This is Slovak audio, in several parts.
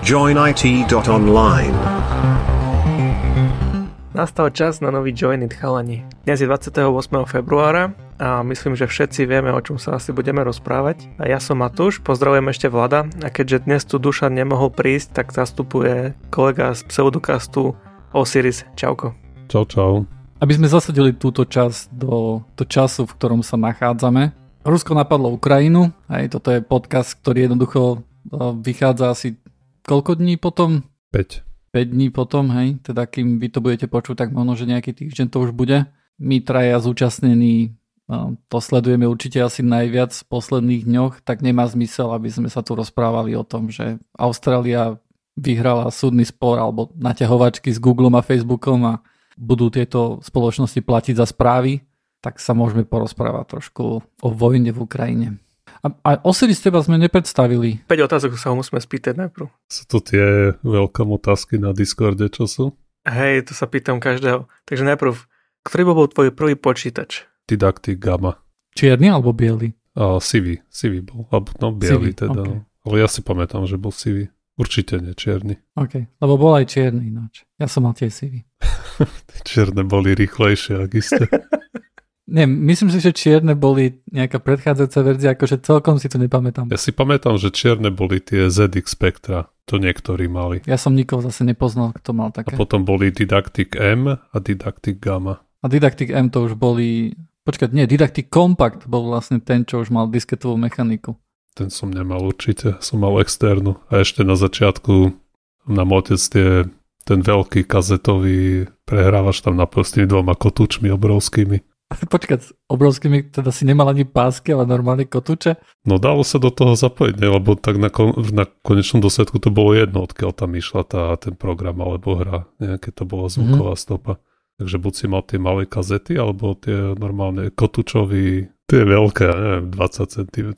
joinit.online. Nastal čas na nový Joinit chalani. Dnes je 28. februára a myslím, že všetci vieme, o čom sa asi budeme rozprávať. A ja som Matúš, pozdravujem ešte Vlada a keďže dnes tu Duša nemohol prísť, tak zastupuje kolega z pseudokastu Osiris. Čauko. Čau, čau. Aby sme zasadili túto časť do, do času, v ktorom sa nachádzame. Rusko napadlo Ukrajinu, aj toto je podcast, ktorý jednoducho vychádza asi koľko dní potom? 5. 5 dní potom, hej, teda kým vy to budete počuť, tak možno, že nejaký týždeň to už bude. My traja zúčastnení to sledujeme určite asi najviac v posledných dňoch, tak nemá zmysel, aby sme sa tu rozprávali o tom, že Austrália vyhrala súdny spor alebo naťahovačky s Googlem a Facebookom a budú tieto spoločnosti platiť za správy, tak sa môžeme porozprávať trošku o vojne v Ukrajine. A, a Osiris teba sme nepredstavili. 5 otázok sa ho musíme spýtať najprv. Sú to tie veľké otázky na Discorde, čo sú? Hej, to sa pýtam každého. Takže najprv, ktorý bol tvoj prvý počítač? Didactic Gamma. Čierny alebo biely? A sivý, sivý bol. Alebo, no, biely teda. Okay. Ale ja si pamätám, že bol sivý. Určite nie čierny. OK, lebo bol aj čierny ináč. Ja som mal tie sivý. Čierne boli rýchlejšie, ak isté. Nie, myslím si, že čierne boli nejaká predchádzajúca verzia, akože celkom si to nepamätám. Ja si pamätám, že čierne boli tie ZX Spectra, to niektorí mali. Ja som nikoho zase nepoznal, kto mal také. A potom boli Didactic M a Didactic Gamma. A Didactic M to už boli, počkať, nie, Didactic Compact bol vlastne ten, čo už mal disketovú mechaniku. Ten som nemal určite, som mal externú. A ešte na začiatku na motec tie, ten veľký kazetový prehrávaš tam na s tými dvoma kotúčmi obrovskými. Počkať, s obrovskými, teda si nemal ani pásky, ale normálne kotúče? No dalo sa do toho zapojiť, ne? lebo tak na, kon, na konečnom dosledku to bolo jedno, odkiaľ tam išla tá, ten program alebo hra, nejaké to bola zvuková mm-hmm. stopa. Takže buď si mal tie malé kazety, alebo tie normálne kotúčový, tie veľké, neviem, 20 cm,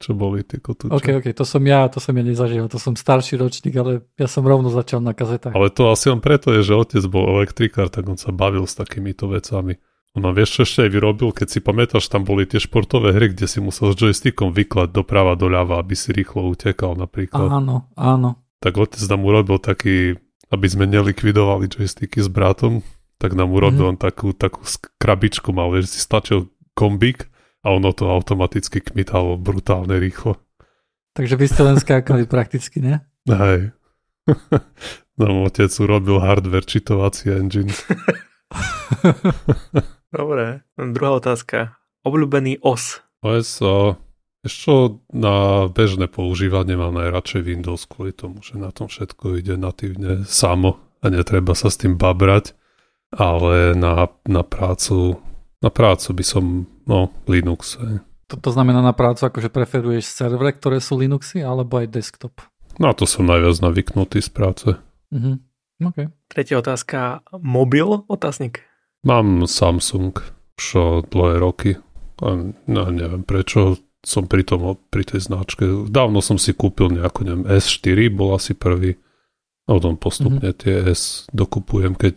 čo boli tie kotúče. Ok, ok, to som ja, to som ja nezažil, to som starší ročník, ale ja som rovno začal na kazetách. Ale to asi len preto je, že otec bol elektrikár, tak on sa bavil s takýmito vecami. No vieš, čo ešte aj vyrobil, keď si pamätáš, tam boli tie športové hry, kde si musel s joystickom vyklať doprava, doľava, aby si rýchlo utekal napríklad. Áno, áno. Tak otec nám urobil taký, aby sme nelikvidovali joysticky s bratom, tak nám urobil mm. takú, takú krabičku mal, že si stačil kombík a ono to automaticky kmitalo brutálne rýchlo. Takže vy ste len skákali prakticky, ne? Hej. nám otec urobil hardware čitovací engine. Dobre, druhá otázka. Obľúbený os. OS, ešte na bežné používanie mám najradšej Windows kvôli tomu, že na tom všetko ide natívne samo a netreba sa s tým babrať, ale na, na prácu na prácu by som, no, Linux. To, to znamená na prácu, akože preferuješ servere, ktoré sú Linuxy, alebo aj desktop? Na to som najviac navyknutý z práce. Mhm. Okay. Tretia otázka. Mobil? Otáznik. Mám Samsung už dlhé roky. A no, neviem prečo som pri, tom, pri tej značke. Dávno som si kúpil nejakú, neviem, S4, bol asi prvý. A potom postupne mm-hmm. tie S dokupujem, keď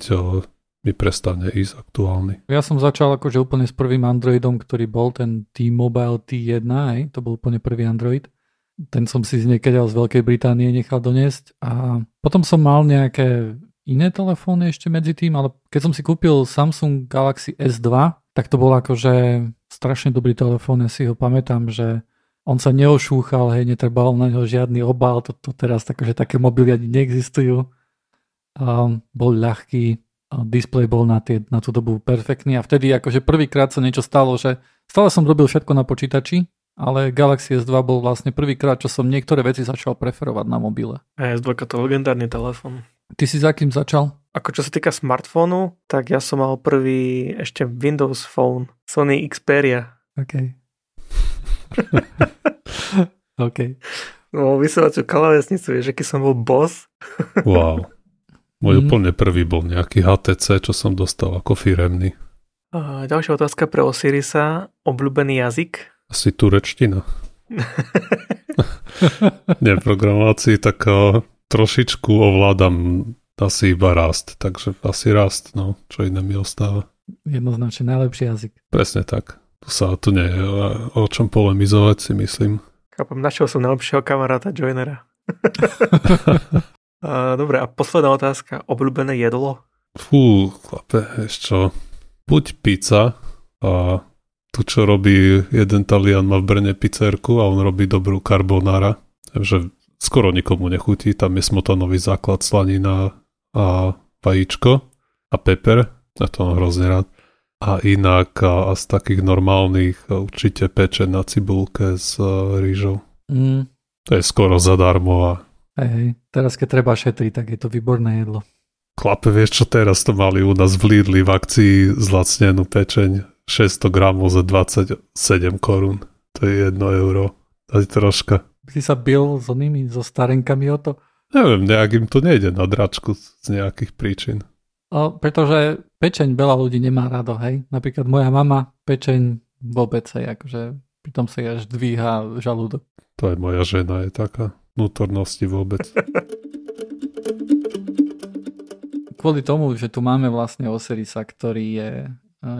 mi prestane ísť aktuálny. Ja som začal akože úplne s prvým Androidom, ktorý bol ten T-Mobile T1, aj, to bol úplne prvý Android. Ten som si z z Veľkej Británie nechal doniesť a potom som mal nejaké iné telefóny ešte medzi tým, ale keď som si kúpil Samsung Galaxy S2, tak to bol akože strašne dobrý telefón, ja si ho pamätám, že on sa neošúchal, hej, netrebal na neho žiadny obal, to, to teraz takže také mobily ani neexistujú. Um, bol ľahký, displej bol na, tie, na tú dobu perfektný a vtedy akože prvýkrát sa niečo stalo, že stále som robil všetko na počítači, ale Galaxy S2 bol vlastne prvýkrát, čo som niektoré veci začal preferovať na mobile. A S2 to legendárny telefón. Ty si za kým začal? Ako čo sa týka smartfónu, tak ja som mal prvý ešte Windows Phone, Sony Xperia. OK. OK. No, vysielaču kalavesnicu, vieš, aký som bol boss. wow. Môj mm. úplne prvý bol nejaký HTC, čo som dostal ako firemný. A ďalšia otázka pre Osirisa. Obľúbený jazyk? Asi turečtina. Nie, programácii tak trošičku ovládam asi iba rast, takže asi rast, no, čo iné mi ostáva. Jednoznačne najlepší jazyk. Presne tak. Tu sa tu nie je o čom polemizovať, si myslím. Chápem, našiel som najlepšieho kamaráta Joinera. Dobre, a posledná otázka. Obľúbené jedlo? Fú, chlape, ešte Buď pizza a tu, čo robí jeden Talian, má v Brne pizzerku a on robí dobrú carbonara. Takže skoro nikomu nechutí. Tam je smotanový základ slanina a vajíčko a peper. Ja to mám hrozne rád. A inak a, a z takých normálnych určite peče na cibulke s uh, rýžou. Mm. To je skoro zadarmo a... Hej, hej, teraz keď treba šetriť, tak je to výborné jedlo. Klape, vieš čo teraz to mali u nás v Lidli v akcii zlacnenú pečeň 600 gramov za 27 korún. To je 1 euro. To je troška. Si sa bil s onými, so starenkami o to? Neviem, nejak im to nejde na dračku z nejakých príčin. O, pretože pečeň veľa ľudí nemá rado, hej. Napríklad moja mama pečeň vôbec, hej, akože pritom sa až dvíha žalúdok. To aj moja žena je taká. Vnútornosti vôbec. Kvôli tomu, že tu máme vlastne Osirisa, ktorý je e,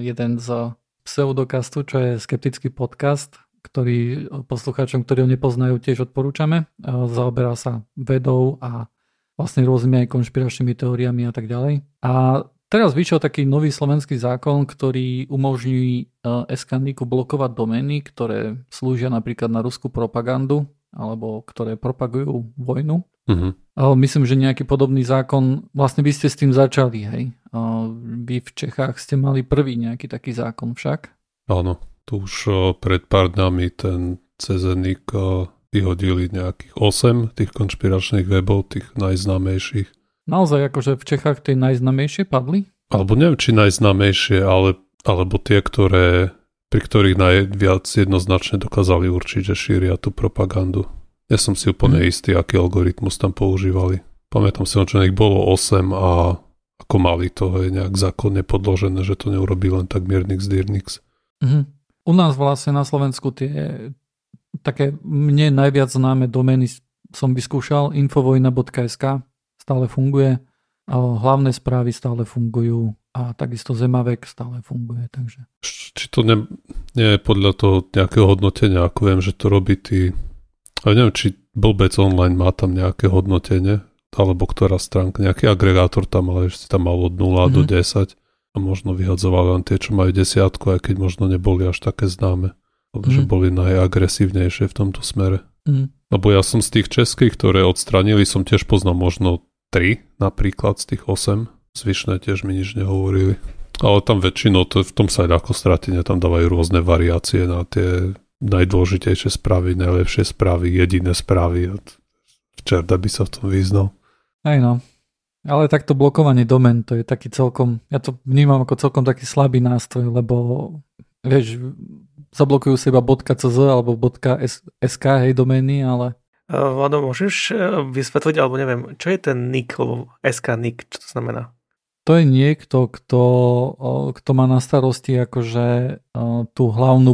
jeden z pseudokastu, čo je skeptický podcast, ktorý poslucháčom, ktorí ho nepoznajú, tiež odporúčame. Zaoberá sa vedou a vlastne rôznymi aj konšpiračnými teóriami a tak ďalej. A teraz vyšiel taký nový slovenský zákon, ktorý umožní e, SKNIKu blokovať domény, ktoré slúžia napríklad na ruskú propagandu alebo ktoré propagujú vojnu. Uh-huh. Myslím, že nejaký podobný zákon, vlastne vy ste s tým začali, hej? Vy v Čechách ste mali prvý nejaký taký zákon však? Áno, tu už pred pár dňami ten CZNIK vyhodili nejakých 8 tých konšpiračných webov, tých najznámejších. Naozaj akože v Čechách tie najznámejšie padli? Alebo neviem, či najznámejšie, ale, alebo tie, ktoré, pri ktorých najviac jednoznačne dokázali určiť, že šíria tú propagandu. Ja som si úplne hmm. istý, aký algoritmus tam používali. Pamätám si, že ich bolo 8 a ako mali to je nejak zákonne podložené, že to neurobí len tak Miernix Dirnix. Mm-hmm. U nás vlastne na Slovensku tie také mne najviac známe domény som vyskúšal, infovojna.sk stále funguje, a hlavné správy stále fungujú a takisto Zemavek stále funguje. Takže. Či to ne, nie je podľa toho nejakého hodnotenia, ako viem, že to robí tí, ja neviem, či Blbec online má tam nejaké hodnotenie, alebo ktorá stránka, nejaký agregátor tam, ale ešte tam mal od 0 mm-hmm. do 10 a možno vyhadzoval len tie, čo majú desiatku, aj keď možno neboli až také známe mm. že boli najagresívnejšie v tomto smere. Mm. Lebo ja som z tých českých, ktoré odstranili, som tiež poznal možno 3 napríklad z tých 8. Zvyšné tiež mi nič nehovorili. Ale tam väčšinou, to v tom sa aj ako stratenie, tam dávajú rôzne variácie na tie najdôležitejšie správy, najlepšie správy, jediné správy. Včera by sa v tom vyznal. Aj no. Ale takto blokovanie domen, to je taký celkom, ja to vnímam ako celkom taký slabý nástroj, lebo vieš, zablokujú si iba .cz alebo .sk, hej, domény, ale... Vlado, môžeš e, vysvetliť, alebo neviem, čo je ten nick, alebo SK nick, čo to znamená? To je niekto, kto, kto má na starosti akože tú hlavnú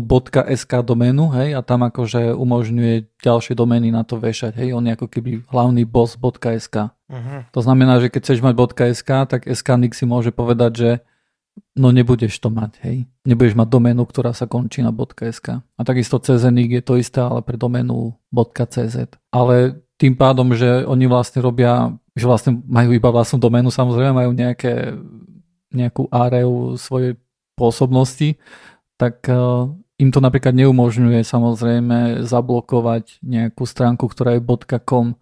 .sk doménu, hej, a tam akože umožňuje ďalšie domény na to vešať, hej, on je ako keby hlavný boss .sk. Uh-huh. To znamená, že keď chceš mať .sk, tak SK si môže povedať, že no nebudeš to mať, hej. Nebudeš mať doménu, ktorá sa končí na .sk. A takisto CZNIC je to isté, ale pre doménu .cz. Ale tým pádom, že oni vlastne robia, že vlastne majú iba vlastnú doménu, samozrejme majú nejaké, nejakú areu svojej pôsobnosti, tak uh, im to napríklad neumožňuje samozrejme zablokovať nejakú stránku, ktorá je .com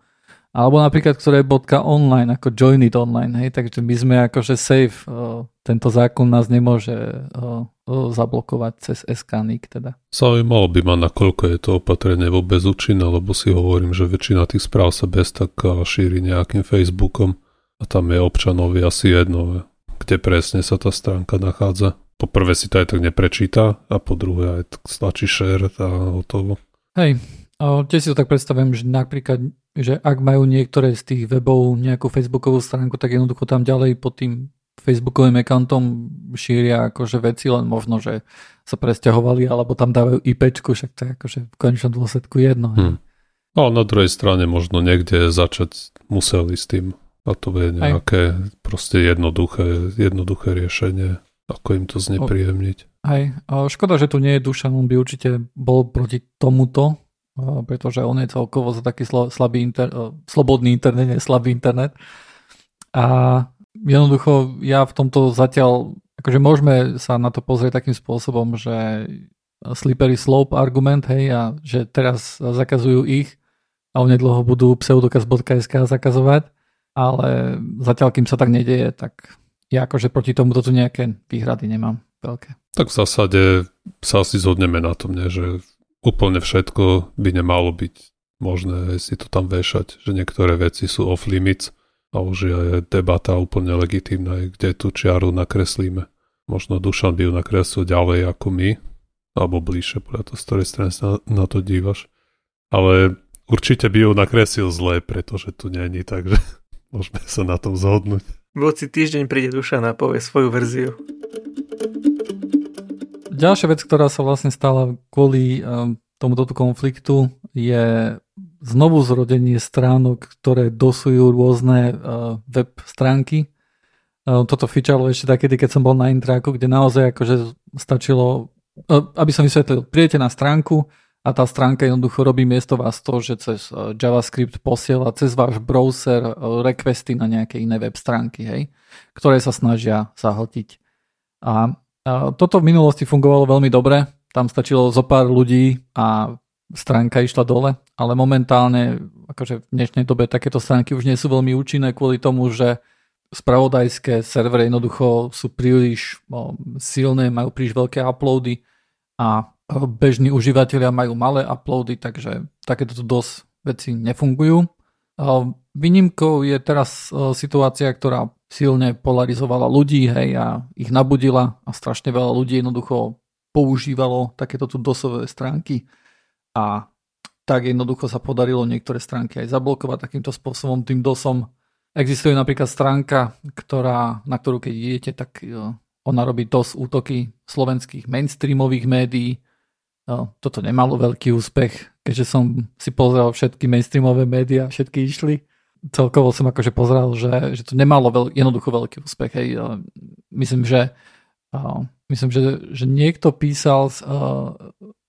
alebo napríklad, ktoré je bodka online, ako join it online, hej, takže my sme akože safe, uh, tento zákon nás nemôže uh, uh, zablokovať cez SKNIC teda. Zaujímalo by ma, nakoľko je to opatrenie vôbec účinné, lebo si hovorím, že väčšina tých správ sa bez tak šíri nejakým Facebookom a tam je občanovi asi jedno, kde presne sa tá stránka nachádza. Po prvé si to aj tak neprečíta a po druhé aj tak stlačí share a hotovo. Hej, Tiež si to tak predstavujem, že napríklad, že ak majú niektoré z tých webov nejakú facebookovú stránku, tak jednoducho tam ďalej pod tým facebookovým accountom šíria akože veci, len možno, že sa presťahovali, alebo tam dávajú IPčku, však to je akože v konečnom dôsledku jedno. Hmm. No na druhej strane možno niekde začať museli s tým a to je nejaké Aj. proste jednoduché, jednoduché riešenie, ako im to znepríjemniť. Aj, škoda, že tu nie je Dušan, on by určite bol proti tomuto, pretože on je celkovo za taký slabý inter, slobodný internet, nie slabý internet. A jednoducho ja v tomto zatiaľ, akože môžeme sa na to pozrieť takým spôsobom, že slippery slope argument, hej, a že teraz zakazujú ich a onedloho budú pseudokaz.sk zakazovať, ale zatiaľ, kým sa tak nedeje, tak ja akože proti tomu tu nejaké výhrady nemám veľké. Tak v zásade sa asi zhodneme na tom, nie? že úplne všetko by nemalo byť možné si to tam vešať, že niektoré veci sú off limits a už je debata úplne legitímna, kde tú čiaru nakreslíme. Možno Dušan by ju nakreslil ďalej ako my, alebo bližšie, podľa to, z ktorej strany sa na to dívaš. Ale určite by ju nakreslil zle, pretože tu není, takže môžeme sa na tom zhodnúť. Budúci týždeň príde Dušan a povie svoju verziu. Ďalšia vec, ktorá sa vlastne stala kvôli um, tomuto konfliktu je znovu zrodenie stránok, ktoré dosujú rôzne uh, web stránky. Uh, toto fičalo ešte takedy, keď som bol na Intraku, kde naozaj akože stačilo, uh, aby som vysvetlil, prijete na stránku a tá stránka jednoducho robí miesto vás to, že cez uh, JavaScript posiela cez váš browser uh, requesty na nejaké iné web stránky, hej, ktoré sa snažia zahltiť. A toto v minulosti fungovalo veľmi dobre, tam stačilo zo pár ľudí a stránka išla dole, ale momentálne akože v dnešnej dobe takéto stránky už nie sú veľmi účinné kvôli tomu, že spravodajské servery jednoducho sú príliš silné, majú príliš veľké uploady a bežní užívateľia majú malé uploady, takže takéto dosť veci nefungujú. Výnimkou je teraz situácia, ktorá silne polarizovala ľudí hej, a ich nabudila a strašne veľa ľudí jednoducho používalo takéto tu dosové stránky a tak jednoducho sa podarilo niektoré stránky aj zablokovať takýmto spôsobom tým dosom. Existuje napríklad stránka, ktorá, na ktorú keď idete, tak e, ona robí DOS útoky slovenských mainstreamových médií. E, toto nemalo veľký úspech, keďže som si pozrel všetky mainstreamové médiá, všetky išli celkovo som akože pozeral, že, že to nemalo veľ, jednoducho veľký úspech. Hej. Myslím, že uh, myslím, že, že niekto písal z, uh,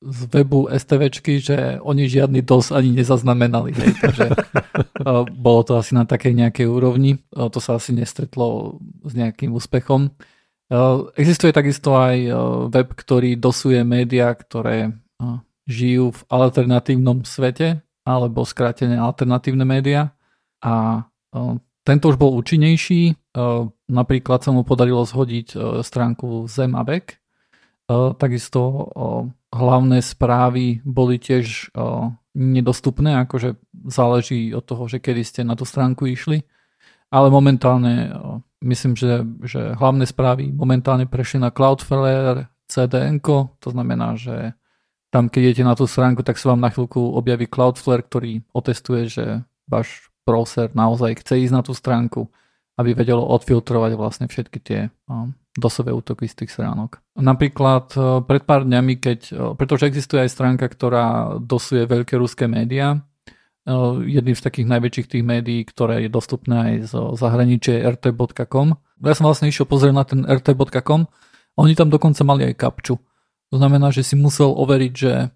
z webu STVčky, že oni žiadny DOS ani nezaznamenali. Hej. Takže uh, bolo to asi na takej nejakej úrovni. Uh, to sa asi nestretlo s nejakým úspechom. Uh, existuje takisto aj uh, web, ktorý dosuje médiá, ktoré uh, žijú v alternatívnom svete, alebo skrátené alternatívne médiá a tento už bol účinnejší. Napríklad sa mu podarilo zhodiť stránku Zemabek. Takisto hlavné správy boli tiež nedostupné, akože záleží od toho, že kedy ste na tú stránku išli. Ale momentálne myslím, že, že hlavné správy momentálne prešli na Cloudflare CDN, to znamená, že tam keď idete na tú stránku, tak sa vám na chvíľku objaví Cloudflare, ktorý otestuje, že váš browser naozaj chce ísť na tú stránku, aby vedelo odfiltrovať vlastne všetky tie dosové útoky z tých stránok. Napríklad e, pred pár dňami, keď, e, pretože existuje aj stránka, ktorá dosuje veľké ruské médiá, e, jedným z takých najväčších tých médií, ktoré je dostupné aj z zahraničia rt.com. Ja som vlastne išiel pozrieť na ten rt.com a oni tam dokonca mali aj kapču. To znamená, že si musel overiť, že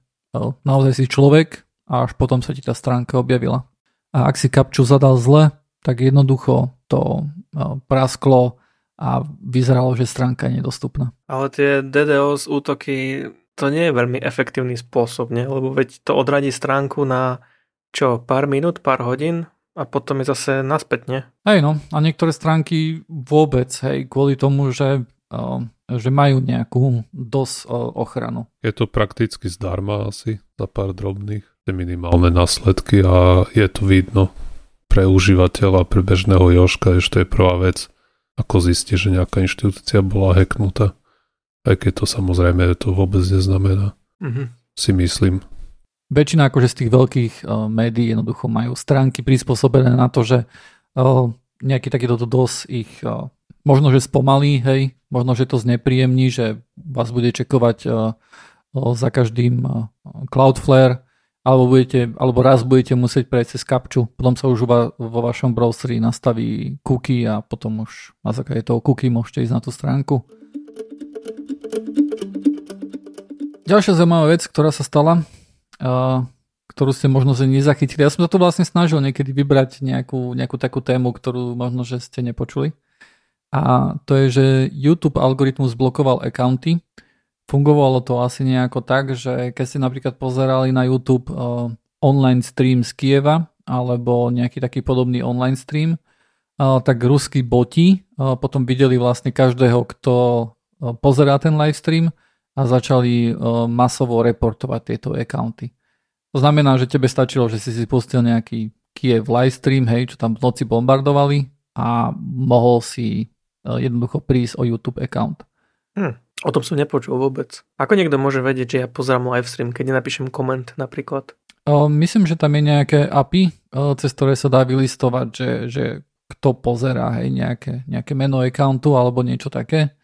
naozaj si človek a až potom sa ti tá stránka objavila a ak si kapču zadal zle, tak jednoducho to no, prasklo a vyzeralo, že stránka je nedostupná. Ale tie DDoS útoky, to nie je veľmi efektívny spôsob, nie? lebo veď to odradí stránku na čo, pár minút, pár hodín a potom je zase naspäť, nie? Hej no, a niektoré stránky vôbec, hej, kvôli tomu, že, že majú nejakú dosť ochranu. Je to prakticky zdarma asi za pár drobných minimálne následky a je to vidno pre užívateľa, pre bežného Joška, ešte je prvá vec, ako zistí, že nejaká inštitúcia bola hacknutá. Aj keď to samozrejme to vôbec neznamená. Mm-hmm. Si myslím. Väčšina akože z tých veľkých uh, médií jednoducho majú stránky prispôsobené na to, že uh, nejaký takýto dos ich uh, možno, že spomalí, hej, možno, že to znepríjemní, že vás bude čekovať uh, za každým uh, Cloudflare, alebo, budete, alebo raz budete musieť prejsť cez kapču, potom sa už vo vašom browseri nastaví cookie a potom už na základe toho cookie môžete ísť na tú stránku. Ďalšia zaujímavá vec, ktorá sa stala, ktorú ste možno že nezachytili. Ja som sa to vlastne snažil niekedy vybrať nejakú, nejakú takú tému, ktorú možno, že ste nepočuli. A to je, že YouTube algoritmus blokoval accounty. Fungovalo to asi nejako tak, že keď ste napríklad pozerali na YouTube uh, online stream z Kieva alebo nejaký taký podobný online stream, uh, tak ruskí boti uh, potom videli vlastne každého, kto pozerá ten live stream a začali masovo reportovať tieto accounty. To znamená, že tebe stačilo, že si si pustil nejaký Kiev livestream, hej, čo tam v noci bombardovali a mohol si jednoducho prísť o YouTube account. Hm, o tom som nepočul vôbec. Ako niekto môže vedieť, že ja pozerám livestream, keď nenapíšem koment napríklad? O, myslím, že tam je nejaké API, cez ktoré sa dá vylistovať, že, že kto pozerá, hej, nejaké, nejaké meno accountu alebo niečo také.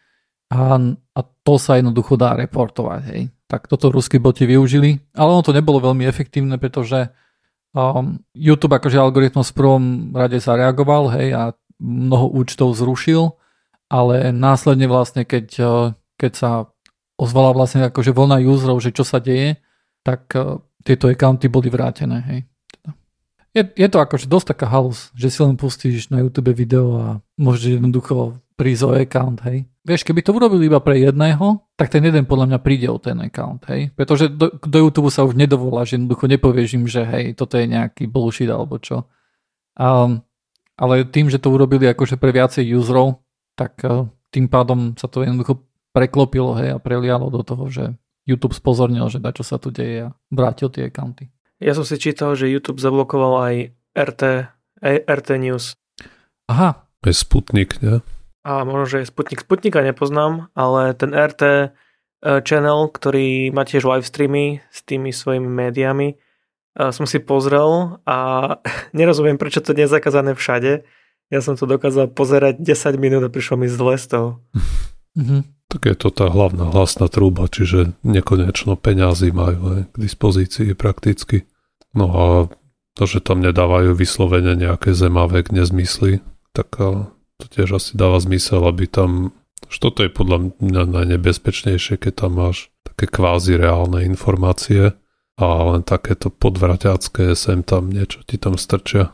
A, a to sa jednoducho dá reportovať, hej tak toto ruskí boti využili, ale ono to nebolo veľmi efektívne, pretože um, YouTube akože algoritmus v prvom rade zareagoval, hej, a mnoho účtov zrušil, ale následne vlastne, keď, keď sa ozvala vlastne akože vlna userov, že čo sa deje, tak uh, tieto accounty boli vrátené, hej. Teda. Je, je to akože dosť taká halus, že si len pustíš na YouTube video a môžeš jednoducho prísť o account, hej. Vieš, keby to urobili iba pre jedného, tak ten jeden podľa mňa príde o ten account, hej. Pretože do, do YouTube sa už nedovolá, že jednoducho nepovieš im, že hej, toto je nejaký bullshit alebo čo. Um, ale tým, že to urobili akože pre viacej userov, tak uh, tým pádom sa to jednoducho preklopilo, hej, a prelialo do toho, že YouTube spozornil, že čo sa tu deje a vrátil tie accounty. Ja som si čítal, že YouTube zablokoval aj RT, RT News. Aha. Je Sputnik, ne? a možno, že Sputnik Sputnika nepoznám, ale ten RT eh, channel, ktorý má tiež live streamy s tými svojimi médiami, eh, som si pozrel a nerozumiem, prečo to nie je zakázané všade. Ja som to dokázal pozerať 10 minút a prišlo mi zle z toho. Mm-hmm. Tak je to tá hlavná hlasná trúba, čiže nekonečno peňazí majú aj k dispozícii prakticky. No a to, že tam nedávajú vyslovene nejaké zemavé nezmysly, tak to tiež asi dáva zmysel, aby tam, čo to je podľa mňa najnebezpečnejšie, keď tam máš také kvázi reálne informácie a len takéto podvraťacké sem tam niečo ti tam strčia.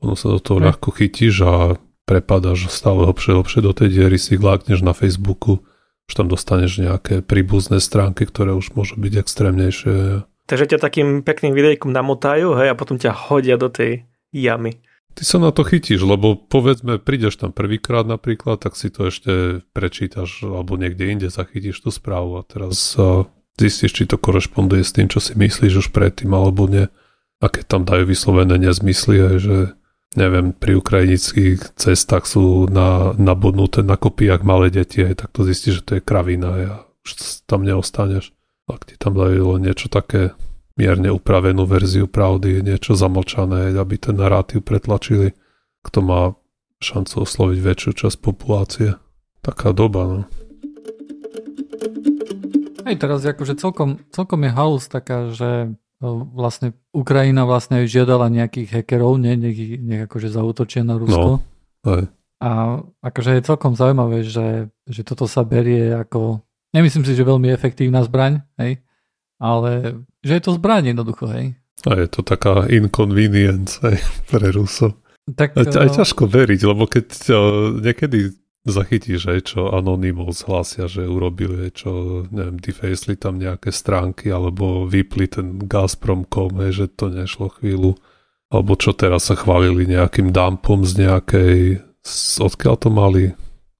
Ono sa do toho ľahko chytíš a prepadaš stále hlbšie, hlbšie do tej diery, si glákneš na Facebooku, už tam dostaneš nejaké príbuzné stránky, ktoré už môžu byť extrémnejšie. Takže ťa takým pekným videjkom namotajú, hej, a potom ťa hodia do tej jamy ty sa na to chytíš, lebo povedzme, prídeš tam prvýkrát napríklad, tak si to ešte prečítaš alebo niekde inde zachytíš tú správu a teraz zistíš, či to korešponduje s tým, čo si myslíš už predtým alebo nie. A keď tam dajú vyslovené nezmysly, že neviem, pri ukrajinických cestách sú na, nabudnuté na kopijak malé deti, aj, tak to zistíš, že to je kravina a už tam neostaneš. Ak ti tam dajú niečo také mierne upravenú verziu pravdy, niečo zamlčané, aby ten narratív pretlačili, kto má šancu osloviť väčšiu časť populácie. Taká doba, no. Hej, teraz akože celkom, celkom je halus taká, že vlastne Ukrajina vlastne žiadala nejakých hackerov, nie, nech, nech akože zautočia na Rusko. No, hej. A akože je celkom zaujímavé, že, že toto sa berie ako, nemyslím si, že veľmi efektívna zbraň, hej, ale že je to zbraň jednoducho, hej. A je to taká inconvenience aj pre Ruso. Tak, aj, aj eh, ťažko veriť, lebo keď niekedy zachytíš aj čo Anonymous hlásia, že urobili čo, neviem, defaceli tam nejaké stránky alebo vypli ten Gazprom.com, hej, že to nešlo chvíľu. Alebo čo teraz sa chválili nejakým dumpom z nejakej, odkiaľ to mali,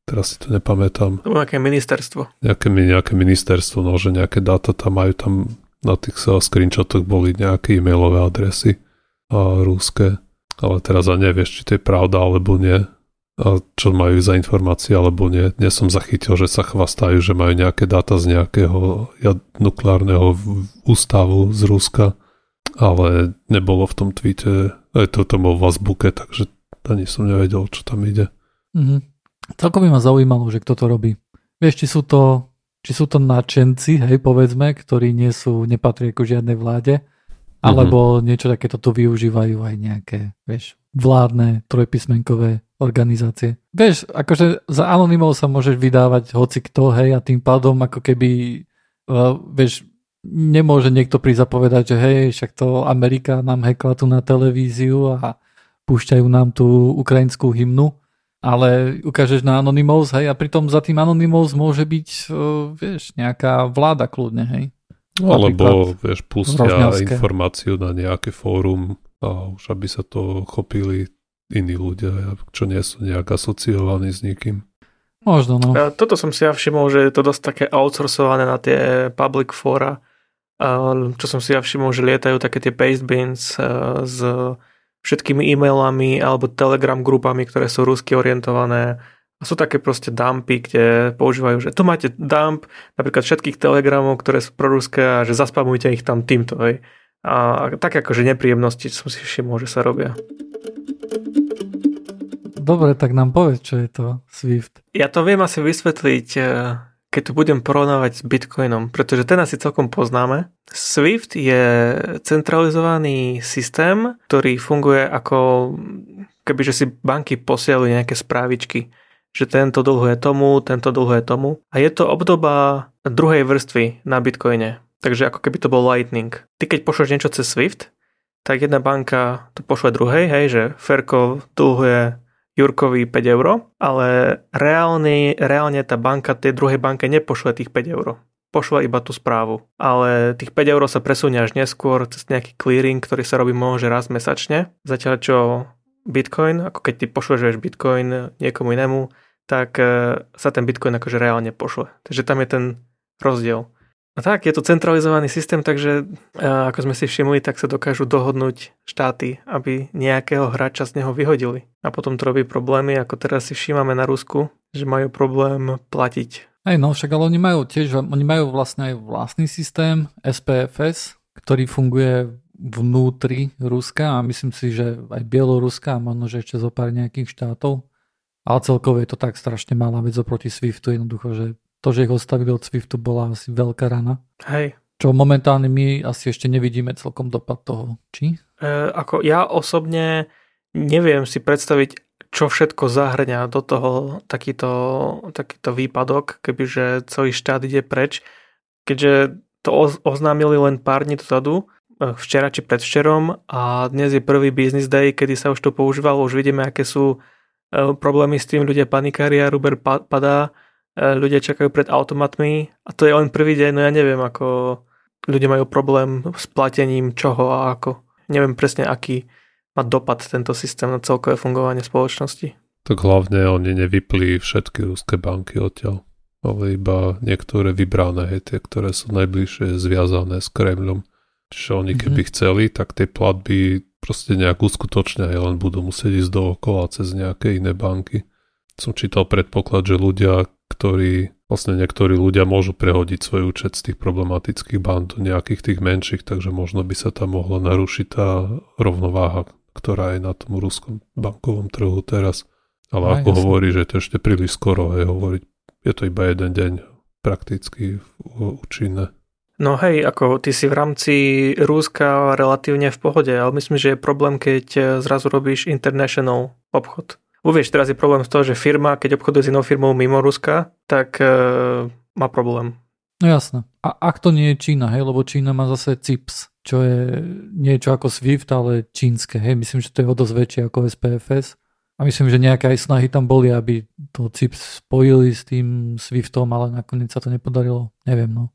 teraz si to nepamätám. To nejaké ministerstvo. Nejaké, nejaké ministerstvo, no, že nejaké dáta tam majú tam na tých screenshotoch boli nejaké e-mailové adresy a rúske, ale teraz a nevieš, či to je pravda alebo nie čo majú za informácie alebo nie. Dnes som zachytil, že sa chvastajú, že majú nejaké dáta z nejakého nukleárneho ústavu z Ruska, ale nebolo v tom tweete, aj to tam bol v Azbuke, takže ani som nevedel, čo tam ide. Mm-hmm. Celkom by ma zaujímalo, že kto to robí. Vieš, či sú to či sú to nadšenci, hej, povedzme, ktorí nie sú, nepatrí ku žiadnej vláde, alebo mm-hmm. niečo takéto tu využívajú aj nejaké, vieš, vládne trojpísmenkové organizácie. Vieš, akože za anonymov sa môžeš vydávať hoci kto, hej, a tým pádom ako keby, uh, vieš, nemôže niekto prísť povedať, že hej, však to Amerika nám hekla tu na televíziu a púšťajú nám tú ukrajinskú hymnu, ale ukážeš na Anonymous, hej, a pritom za tým Anonymous môže byť, uh, vieš, nejaká vláda kľudne, hej. No, alebo, vieš, pustia informáciu na nejaké fórum a už aby sa to chopili iní ľudia, čo nie sú nejak asociovaní s nikým. Možno, no. Toto som si ja všimol, že je to dosť také outsourcované na tie public fora, čo som si ja všimol, že lietajú také tie paste bins s všetkými e-mailami alebo telegram grupami, ktoré sú rusky orientované a sú také proste dumpy, kde používajú, že tu máte dump napríklad všetkých telegramov, ktoré sú proruské a že zaspamujte ich tam týmto. Hej. A tak akože nepríjemnosti som si všimol, že sa robia. Dobre, tak nám povedz, čo je to Swift. Ja to viem asi vysvetliť, eh, keď to budem porovnávať s Bitcoinom, pretože ten asi celkom poznáme. Swift je centralizovaný systém, ktorý funguje ako keby, že si banky posielajú nejaké správičky že tento dlhuje tomu, tento dlhuje tomu. A je to obdoba druhej vrstvy na Bitcoine. Takže ako keby to bol Lightning. Ty keď pošleš niečo cez Swift, tak jedna banka to pošle druhej, hej, že Ferko dlhuje Jurkovi 5 eur, ale reálne, reálne tá banka tej druhej banke nepošle tých 5 eur. Pošle iba tú správu. Ale tých 5 eur sa presunie až neskôr cez nejaký clearing, ktorý sa robí môže raz mesačne. Zatiaľ čo Bitcoin, ako keď ty pošleš Bitcoin niekomu inému, tak e, sa ten Bitcoin akože reálne pošle. Takže tam je ten rozdiel. A tak, je to centralizovaný systém, takže e, ako sme si všimli, tak sa dokážu dohodnúť štáty, aby nejakého hráča z neho vyhodili. A potom to robí problémy, ako teraz si všímame na Rusku, že majú problém platiť. Aj no, však ale oni majú tiež, oni majú vlastne aj vlastný systém SPFS, ktorý funguje vnútri Ruska a myslím si, že aj Bieloruska a možno, že ešte zo pár nejakých štátov. Ale celkovo je to tak strašne malá vec oproti Swiftu, jednoducho, že to, že ich odstavili od Swiftu, bola asi veľká rana. Hej. Čo momentálne my asi ešte nevidíme celkom dopad toho, či? E, ako ja osobne neviem si predstaviť, čo všetko zahrňa do toho takýto, takýto výpadok, kebyže celý štát ide preč. Keďže to oznámili len pár dní dozadu, včera či predvčerom a dnes je prvý business day, kedy sa už to používalo, už vidíme, aké sú E, problémy s tým, ľudia panikária, Ruber padá, e, ľudia čakajú pred automatmi a to je len prvý deň, no ja neviem, ako ľudia majú problém s platením čoho a ako. Neviem presne, aký má dopad tento systém na celkové fungovanie spoločnosti. Tak hlavne oni nevypli všetky ruské banky odtiaľ, ale iba niektoré vybrané, hej, tie, ktoré sú najbližšie zviazané s Kremľom. Čiže oni keby mm-hmm. chceli, tak tie platby proste nejak uskutočnia, len budú musieť ísť dookola cez nejaké iné banky. Som čítal predpoklad, že ľudia, ktorí, vlastne niektorí ľudia môžu prehodiť svoj účet z tých problematických band do nejakých tých menších, takže možno by sa tam mohla narušiť tá rovnováha, ktorá je na tom ruskom bankovom trhu teraz. Ale Aj, ako jasne. hovorí, že to ešte príliš skoro je hovoriť, je to iba jeden deň prakticky účinné. No hej, ako ty si v rámci Rúska relatívne v pohode, ale myslím, že je problém, keď e, zrazu robíš international obchod. Uvieš, teraz je problém z toho, že firma, keď obchoduje s inou firmou mimo Ruska, tak e, má problém. No jasné. A ak to nie je Čína, hej, lebo Čína má zase CIPS, čo je niečo ako SWIFT, ale čínske, hej, myslím, že to je o dosť väčšie ako SPFS. A myslím, že nejaké aj snahy tam boli, aby to CIPS spojili s tým SWIFTom, ale nakoniec sa to nepodarilo. Neviem, no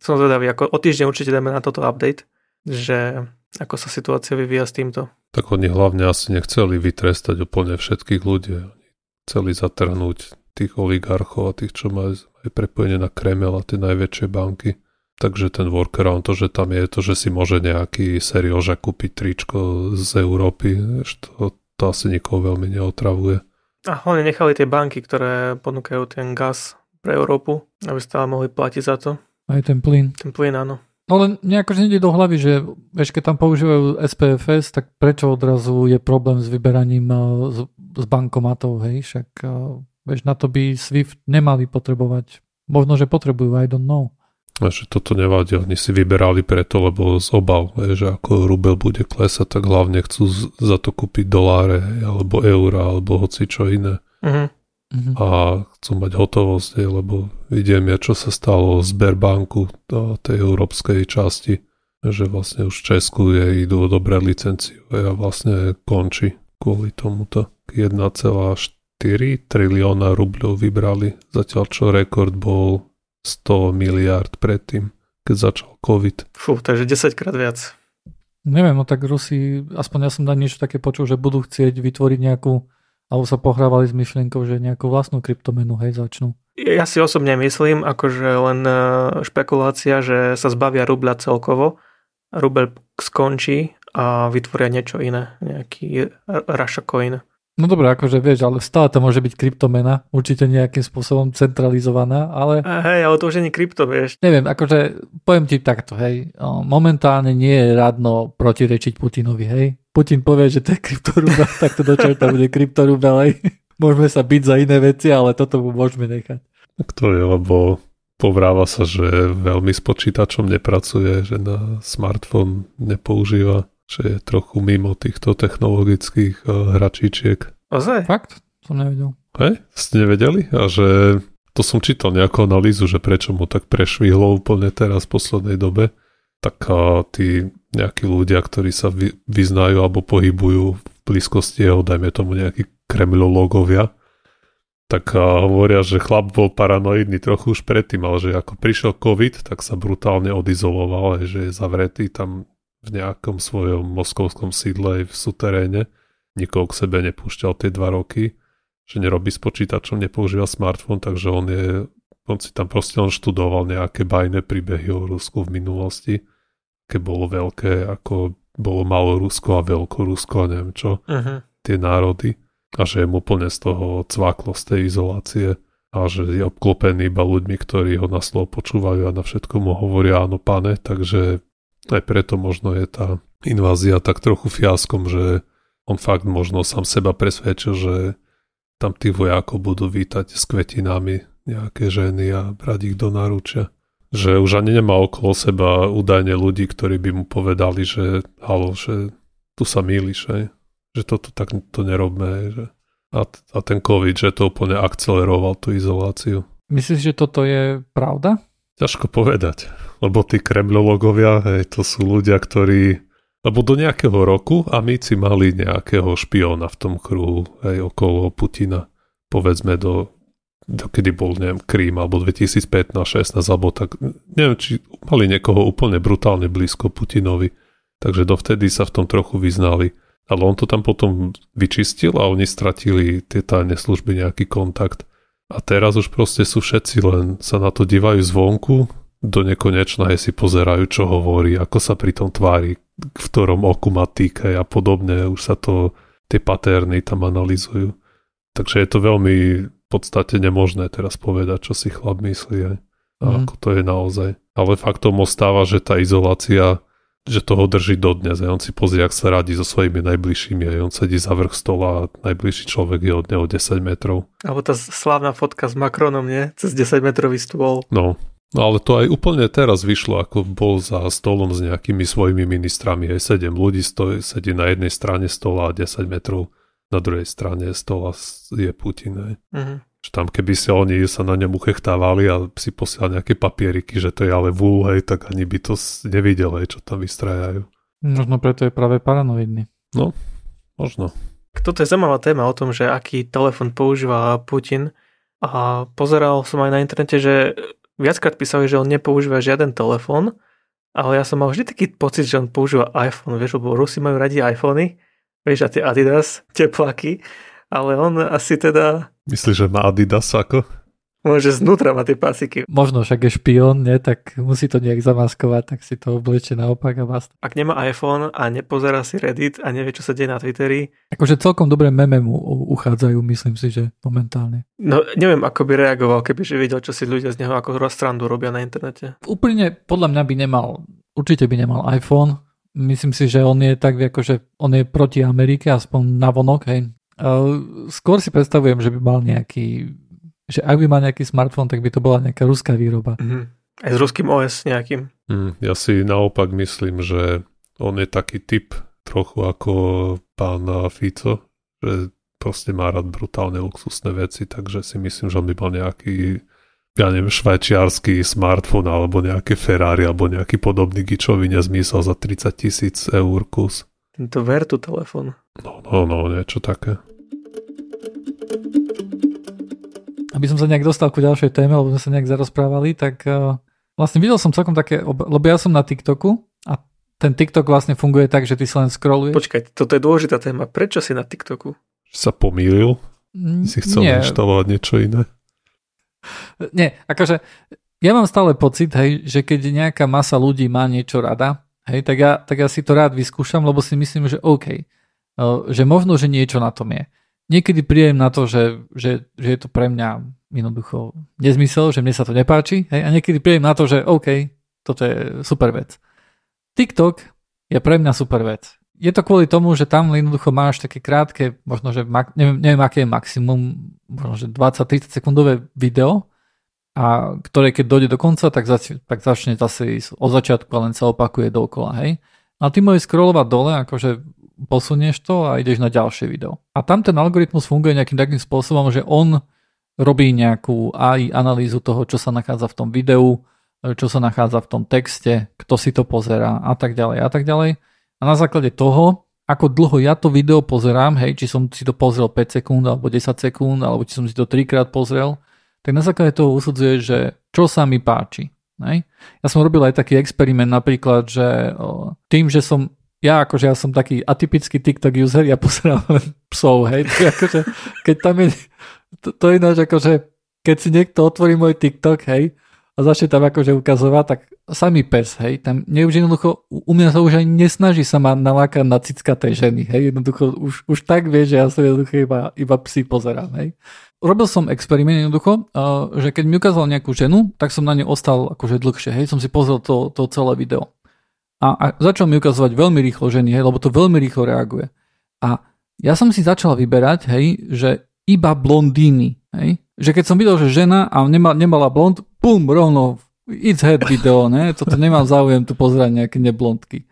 som zvedavý, ako o týždeň určite dáme na toto update, že ako sa situácia vyvíja s týmto. Tak oni hlavne asi nechceli vytrestať úplne všetkých ľudí. Oni chceli zatrhnúť tých oligarchov a tých, čo majú aj prepojenie na Kreml a tie najväčšie banky. Takže ten workaround, to, že tam je to, že si môže nejaký serioža kúpiť tričko z Európy, to, to asi nikoho veľmi neotravuje. A hlavne nechali tie banky, ktoré ponúkajú ten gas pre Európu, aby stále mohli platiť za to. Aj ten plyn. Ten plyn, áno. No len nejako nejde do hlavy, že vieš, keď tam používajú SPFS, tak prečo odrazu je problém s vyberaním eh, z, z bankomatov, hej? Však eh, vieš, na to by SWIFT nemali potrebovať. Možno, že potrebujú, I don't know. A že toto nevadí, oni si vyberali preto, lebo z obav, že ako rubel bude klesať, tak hlavne chcú za to kúpiť doláre, alebo eura, alebo hoci čo iné. Uh-huh. Uh-huh. a chcú mať hotovosť, lebo vidím, čo sa stalo z Berbanku, tej európskej časti, že vlastne už v Česku je, idú dobré licenciu a vlastne končí kvôli tomuto. 1,4 trilióna rubľov vybrali, zatiaľ čo rekord bol 100 miliard predtým, keď začal COVID. Fú, takže 10 krát viac. Neviem, no tak Rusi, aspoň ja som na niečo také počul, že budú chcieť vytvoriť nejakú, alebo sa pohrávali s myšlienkou, že nejakú vlastnú kryptomenu, hej, začnú. Ja si osobne myslím, akože len e, špekulácia, že sa zbavia rubľa celkovo, rubel skončí a vytvoria niečo iné, nejaký Russia coin. No dobré, akože vieš, ale stále to môže byť kryptomena, určite nejakým spôsobom centralizovaná, ale... A hej, ale to už nie krypto, vieš. Neviem, akože poviem ti takto, hej, momentálne nie je radno protirečiť Putinovi, hej. Putin povie, že to je kryptorubel, tak to do to bude kryptorubel, hej. Môžeme sa byť za iné veci, ale toto môžeme nechať. Tak to je, lebo povráva sa, že veľmi s počítačom nepracuje, že na smartfón nepoužíva že je trochu mimo týchto technologických uh, hračičiek. Ozaj? Fakt? To nevedel. Hej? Ste nevedeli? A že to som čítal nejakú analýzu, že prečo mu tak prešvihlo úplne teraz v poslednej dobe. Tak uh, tí nejakí ľudia, ktorí sa vy, vyznajú alebo pohybujú v blízkosti jeho, dajme tomu nejakí kremlológovia, tak uh, hovoria, že chlap bol paranoidný trochu už predtým, ale že ako prišiel COVID, tak sa brutálne odizoloval, že je zavretý tam v nejakom svojom moskovskom sídle v suteréne, nikoho k sebe nepúšťal tie dva roky, že nerobí s počítačom, nepoužíva smartfón, takže on je, on si tam proste on študoval nejaké bajné príbehy o Rusku v minulosti, keď bolo veľké, ako bolo malo Rusko a veľko Rusko a neviem čo, uh-huh. tie národy. A že mu úplne z toho cvaklo z tej izolácie. A že je obklopený iba ľuďmi, ktorí ho na slovo počúvajú a na všetko mu hovoria áno pane, takže aj preto možno je tá invázia tak trochu fiaskom, že on fakt možno sám seba presvedčil, že tam tí vojákov budú vítať s kvetinami nejaké ženy a brať ich do náručia. Že už ani nemá okolo seba údajne ľudí, ktorí by mu povedali, že halo, že tu sa mýliš, aj? že toto tak to nerobme. Že... A, a ten COVID, že to úplne akceleroval tú izoláciu. Myslíš, že toto je pravda? Ťažko povedať, lebo tí kremlologovia, hej, to sú ľudia, ktorí lebo do nejakého roku amici mali nejakého špiona v tom kruhu aj okolo Putina. Povedzme do kedy bol, neviem, Krím, alebo 2015-16, alebo tak, neviem, či mali niekoho úplne brutálne blízko Putinovi. Takže dovtedy sa v tom trochu vyznali. Ale on to tam potom vyčistil a oni stratili tie tajné služby nejaký kontakt. A teraz už proste sú všetci len sa na to dívajú zvonku, do nekonečna si pozerajú, čo hovorí, ako sa pri tom tvári, v ktorom oku má týka a podobne. Už sa to, tie paterny tam analizujú. Takže je to veľmi podstate nemožné teraz povedať, čo si chlap myslí a mm. ako to je naozaj. Ale faktom ostáva, že tá izolácia že toho drží dodnes. A on si pozrie, ak sa radí so svojimi najbližšími a on sedí za vrch stola a najbližší človek je od neho 10 metrov. Alebo tá slávna fotka s Macronom, nie? Cez 10 metrový stôl. No, No ale to aj úplne teraz vyšlo, ako bol za stolom s nejakými svojimi ministrami. Aj 7 ľudí stojí, sedí na jednej strane stola a 10 metrov na druhej strane stola je Putin. Uh-huh. Že tam keby si oni sa na ňom uchechtávali a si posielali nejaké papieriky, že to je ale vúl, hej, tak ani by to nevidel, hej, čo tam vystrajajú. Možno preto je práve paranoidný. No, možno. Toto je zaujímavá téma o tom, že aký telefon používa Putin. A pozeral som aj na internete, že viackrát písali, že on nepoužíva žiaden telefón, ale ja som mal vždy taký pocit, že on používa iPhone, vieš, lebo Rusi majú radi iPhony, vieš, a tie Adidas, tepláky, ale on asi teda Myslíš, že má Adidas ako? Môže znútra má tie pasiky. Možno však je špión, nie? tak musí to nejak zamaskovať, tak si to oblieče naopak a basta. Ak nemá iPhone a nepozerá si Reddit a nevie, čo sa deje na Twitteri. Akože celkom dobré meme mu uchádzajú, myslím si, že momentálne. No neviem, ako by reagoval, keby že videl, čo si ľudia z neho ako rozstrandu robia na internete. Úplne podľa mňa by nemal, určite by nemal iPhone. Myslím si, že on je tak, akože on je proti Amerike, aspoň na vonok, hej, skôr si predstavujem, že by mal nejaký, že ak by mal nejaký smartfón, tak by to bola nejaká ruská výroba. Mm-hmm. Aj s ruským OS nejakým. Mm, ja si naopak myslím, že on je taký typ trochu ako pán Fico, že proste má rád brutálne luxusné veci, takže si myslím, že on by mal nejaký ja neviem, švajčiarsky smartfón alebo nejaké Ferrari alebo nejaký podobný gičový nezmysel za 30 tisíc eur kus. Tento Vertu telefón. No, no, no, niečo také. Aby som sa nejak dostal ku ďalšej téme, lebo sme sa nejak zarozprávali, tak uh, vlastne videl som celkom také, lebo ja som na TikToku a ten TikTok vlastne funguje tak, že ty si len scrolluješ. Počkaj, toto je dôležitá téma. Prečo si na TikToku? Sa pomýlil? Si chcel Nie. inštalovať niečo iné? Nie, akože ja mám stále pocit, hej, že keď nejaká masa ľudí má niečo rada, hej, tak ja, tak ja si to rád vyskúšam, lebo si myslím, že OK, eh, že možno, že niečo na tom je. Niekedy príjem na to, že, že, že je to pre mňa jednoducho nezmysel, že mne sa to nepáči, hej, a niekedy príjem na to, že OK, toto je super vec. TikTok je pre mňa super vec. Je to kvôli tomu, že tam jednoducho máš také krátke, možno, že neviem, neviem, aké je maximum, možno, že 20-30 sekundové video, a ktoré keď dojde do konca, tak, zač- tak začne zase ísť od začiatku a len sa opakuje dookola, hej. A ty môžeš scrollovať dole, akože posunieš to a ideš na ďalšie video. A tam ten algoritmus funguje nejakým takým spôsobom, že on robí nejakú AI analýzu toho, čo sa nachádza v tom videu, čo sa nachádza v tom texte, kto si to pozerá a tak ďalej a tak ďalej. A na základe toho, ako dlho ja to video pozerám, hej, či som si to pozrel 5 sekúnd alebo 10 sekúnd, alebo či som si to trikrát pozrel, tak na základe toho usudzuje, že čo sa mi páči. Hej. Ja som robil aj taký experiment napríklad, že o, tým, že som ja akože ja som taký atypický TikTok user, ja pozerám len psov, hej, tak akože, keď tam je, to, to je ináč akože, keď si niekto otvorí môj TikTok, hej, a začne tam akože ukazovať, tak samý pes, hej, tam už jednoducho, u mňa sa už ani nesnaží sa ma nalákať na cickaté ženy, hej, jednoducho už, už tak vie, že ja sa jednoducho iba, iba psy pozerám, hej. Robil som experiment jednoducho, že keď mi ukázal nejakú ženu, tak som na ne ostal akože dlhšie, hej, som si pozrel to, to celé video. A, a začal mi ukazovať veľmi rýchlo ženy, hej, lebo to veľmi rýchlo reaguje. A ja som si začal vyberať, hej, že iba blondíny, hej. Že keď som videl, že žena a nema, nemala blond, bum, rovno, it's head video, ne, toto nemám záujem tu pozerať nejaké neblondky.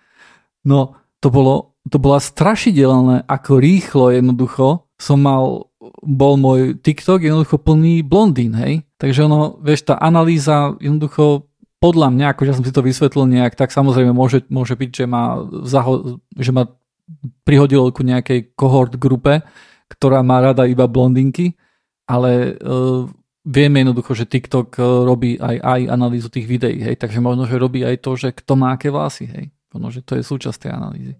No, to bolo, to bola strašidelné, ako rýchlo jednoducho som mal, bol môj TikTok jednoducho plný blondín, hej. Takže ono, vieš, tá analýza jednoducho podľa mňa, akože ja som si to vysvetlil nejak, tak samozrejme môže, môže byť, že ma, zaho- že ma prihodilo ku nejakej kohort grupe, ktorá má rada iba blondinky, ale uh, vieme jednoducho, že TikTok uh, robí aj, aj analýzu tých videí, hej, takže možno, že robí aj to, že kto má aké vlasy, hej. Možno, že to je súčasť tej analýzy.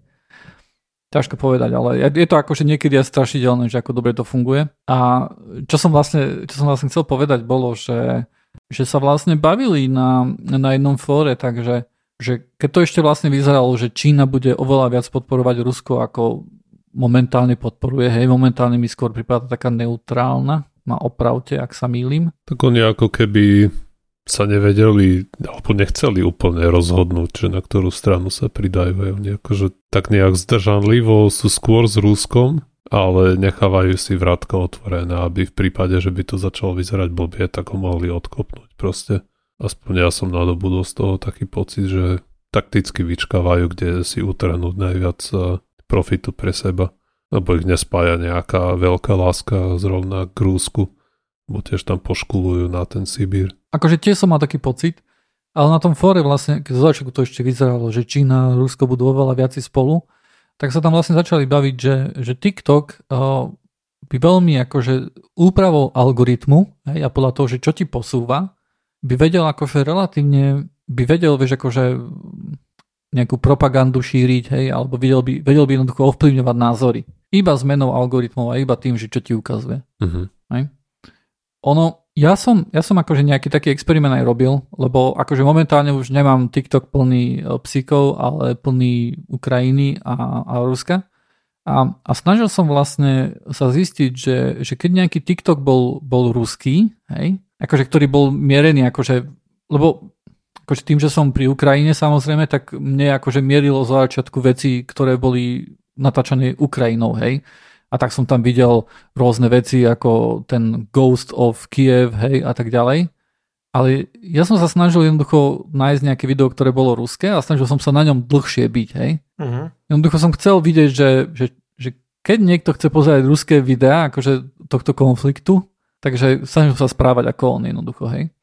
Ťažko povedať, ale je to akože niekedy aj strašidelné, že ako dobre to funguje. A čo som vlastne, čo som vlastne chcel povedať bolo, že, že sa vlastne bavili na, na jednom fóre, takže že keď to ešte vlastne vyzeralo, že Čína bude oveľa viac podporovať Rusko ako momentálne podporuje, hej, momentálne mi skôr pripadá taká neutrálna, ma opravte, ak sa mýlim. Tak oni ako keby sa nevedeli, alebo nechceli úplne rozhodnúť, že na ktorú stranu sa pridajú. Akože tak nejak zdržanlivo sú skôr s Ruskom, ale nechávajú si vrátka otvorené, aby v prípade, že by to začalo vyzerať blbie, tak ho mohli odkopnúť proste. Aspoň ja som nadobudol z toho taký pocit, že takticky vyčkávajú, kde si utrhnúť najviac eh, profitu pre seba. Lebo ich nespája nejaká veľká láska zrovna k Rúsku, bo tiež tam poškulujú na ten Sibír. Akože tiež som mal taký pocit, ale na tom fóre vlastne, keď zo začiatku to ešte vyzeralo, že Čína a Rusko budú oveľa viaci spolu, tak sa tam vlastne začali baviť, že, že TikTok uh, by veľmi akože úpravou algoritmu hej, a podľa toho, že čo ti posúva, by vedel akože relatívne, by vedel, vieš, akože nejakú propagandu šíriť, hej, alebo vedel by, vedel by jednoducho ovplyvňovať názory. Iba zmenou algoritmov a iba tým, že čo ti ukazuje. Uh-huh. Hej. Ono, ja som, ja som akože nejaký taký experiment aj robil, lebo akože momentálne už nemám TikTok plný e, psíkov, ale plný Ukrajiny a, a Ruska. A, a snažil som vlastne sa zistiť, že, že keď nejaký TikTok bol, bol ruský, hej, akože ktorý bol mierený, akože, lebo akože tým, že som pri Ukrajine samozrejme, tak mne akože mierilo za začiatku veci, ktoré boli natáčané Ukrajinou, hej. A tak som tam videl rôzne veci ako ten Ghost of Kiev, hej, a tak ďalej. Ale ja som sa snažil jednoducho nájsť nejaké video, ktoré bolo ruské a snažil som sa na ňom dlhšie byť, hej. Uh-huh. Jednoducho som chcel vidieť, že, že, že keď niekto chce pozerať ruské videá, akože tohto konfliktu, takže snažím sa správať ako on jednoducho, hej.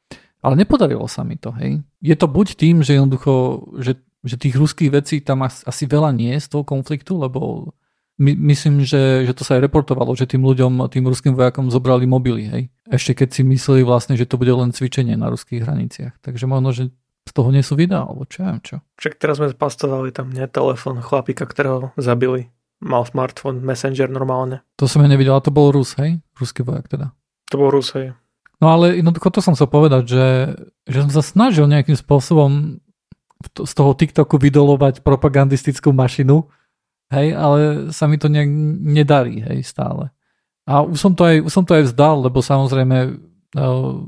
Ale nepodarilo sa mi to, hej. Je to buď tým, že jednoducho, že, že tých ruských vecí tam asi veľa nie je z toho konfliktu, lebo my, myslím, že, že to sa aj reportovalo, že tým ľuďom, tým ruským vojakom zobrali mobily, hej. Ešte keď si mysleli vlastne, že to bude len cvičenie na ruských hraniciach. Takže možno, že z toho nie sú videá, alebo čo ja viem čo. Však teraz sme pastovali tam, nie, telefon chlapika, ktorého zabili mal smartfón, messenger normálne. To som ja nevidel, a to bol Rus, hej? Ruský vojak teda. To bol Rus, hej. No ale jednoducho to som chcel povedať, že, že som sa snažil nejakým spôsobom z toho TikToku vydolovať propagandistickú mašinu, hej, ale sa mi to nejak nedarí, hej, stále. A už som to aj, už som to aj vzdal, lebo samozrejme uh,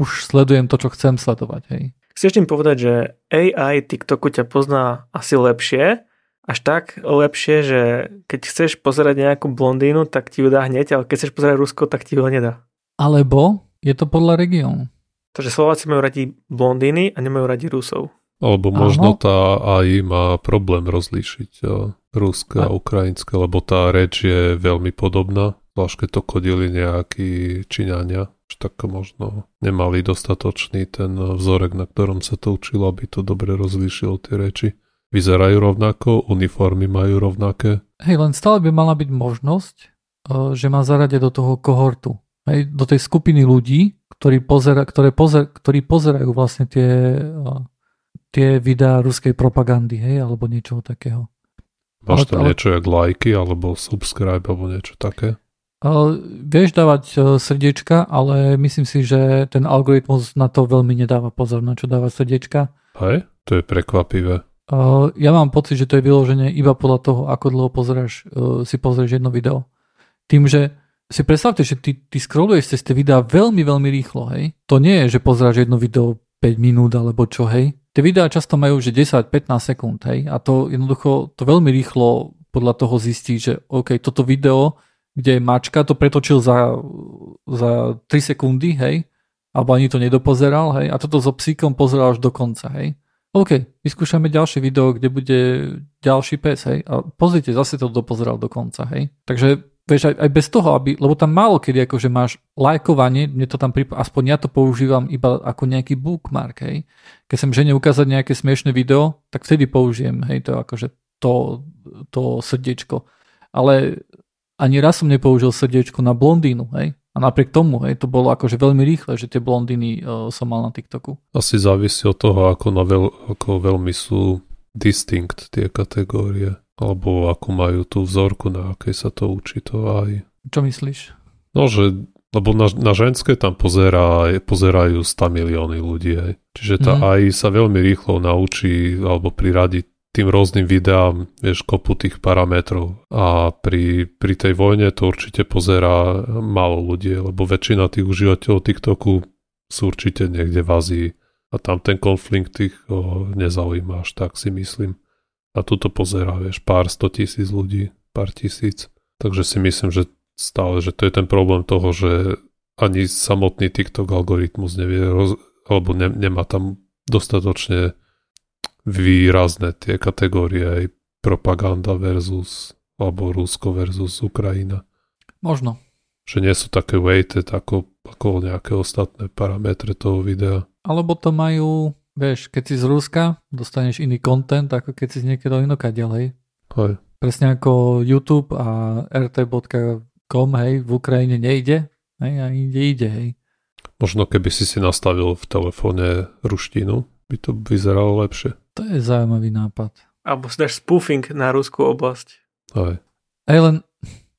už sledujem to, čo chcem sledovať, hej. Chceš tým povedať, že AI TikToku ťa pozná asi lepšie, až tak lepšie, že keď chceš pozerať nejakú blondínu, tak ti ju dá hneď, ale keď chceš pozerať Rusko, tak ti ho nedá. Alebo je to podľa regiónu. Takže Slováci majú radi blondíny a nemajú radi Rusov. Alebo možno Aha. tá AI má problém rozlíšiť uh, ruské a ukrajinské, lebo tá reč je veľmi podobná, zvlášť keď to kodili nejakí Číňania, že tak možno nemali dostatočný ten vzorek, na ktorom sa to učilo, aby to dobre rozlíšilo tie reči vyzerajú rovnako, uniformy majú rovnaké. Hej, len stále by mala byť možnosť, e, že má zarade do toho kohortu. Hej, do tej skupiny ľudí, ktorí, pozera, ktoré pozer, ktorí pozerajú vlastne tie, tie videá ruskej propagandy, hej, alebo niečo takého. Máš tam ale, niečo jak lajky, alebo subscribe, alebo niečo také? Uh, vieš dávať srdiečka, ale myslím si, že ten algoritmus na to veľmi nedáva pozor, na čo dáva srdiečka. Hej, to je prekvapivé. Uh, ja mám pocit, že to je vyložené iba podľa toho, ako dlho pozeráš, uh, si pozrieš jedno video. Tým, že si predstavte, že ty, ty scrolluješ cez tie videá veľmi, veľmi rýchlo, hej. To nie je, že pozeráš jedno video 5 minút alebo čo, hej. Tie videá často majú že 10-15 sekúnd, hej. A to jednoducho, to veľmi rýchlo podľa toho zistí, že OK, toto video, kde je mačka, to pretočil za, za 3 sekundy, hej. Alebo ani to nedopozeral, hej. A toto so psíkom pozeral až do konca, hej. OK, vyskúšame ďalšie video, kde bude ďalší pes, hej. A pozrite, zase to dopozeral do konca, hej. Takže vieš, aj, aj bez toho, aby, lebo tam málo kedy akože máš lajkovanie, mne to tam prip- aspoň ja to používam iba ako nejaký bookmark, hej. Keď som žene ukázať nejaké smiešne video, tak vtedy použijem, hej, to akože to, to srdiečko. Ale ani raz som nepoužil srdiečko na blondínu, hej. A napriek tomu, hej, to bolo akože veľmi rýchle, že tie blondiny uh, som mal na TikToku. Asi závisí od toho, ako, na veľ, ako veľmi sú distinct tie kategórie, alebo ako majú tú vzorku, na akej sa to učí to aj. Čo myslíš? No, že lebo na, na ženské tam pozerá, pozerajú 100 milióny ľudí. Hej. Čiže tá mm. AI sa veľmi rýchlo naučí alebo priradi tým rôznym videám, vieš, kopu tých parametrov. A pri, pri tej vojne to určite pozerá málo ľudí, lebo väčšina tých užívateľov TikToku sú určite niekde v Ázii. A tam ten konflikt tých o, nezaujíma až tak, si myslím. A tu to pozerá, vieš, pár sto tisíc ľudí, pár tisíc. Takže si myslím, že stále, že to je ten problém toho, že ani samotný TikTok algoritmus nevie, roz, alebo ne, nemá tam dostatočne výrazné tie kategórie aj propaganda versus alebo Rusko versus Ukrajina. Možno. Že nie sú také weighted ako, ako nejaké ostatné parametre toho videa. Alebo to majú, vieš, keď si z Ruska, dostaneš iný content, ako keď si z niekého inoka ďalej. Hej. Presne ako YouTube a rt.com, hej, v Ukrajine nejde, hej, a inde ide, hej. Možno keby si si nastavil v telefóne ruštinu, by to vyzeralo lepšie. To je zaujímavý nápad. Alebo si dáš spoofing na ruskú oblasť. Aj. Aj len,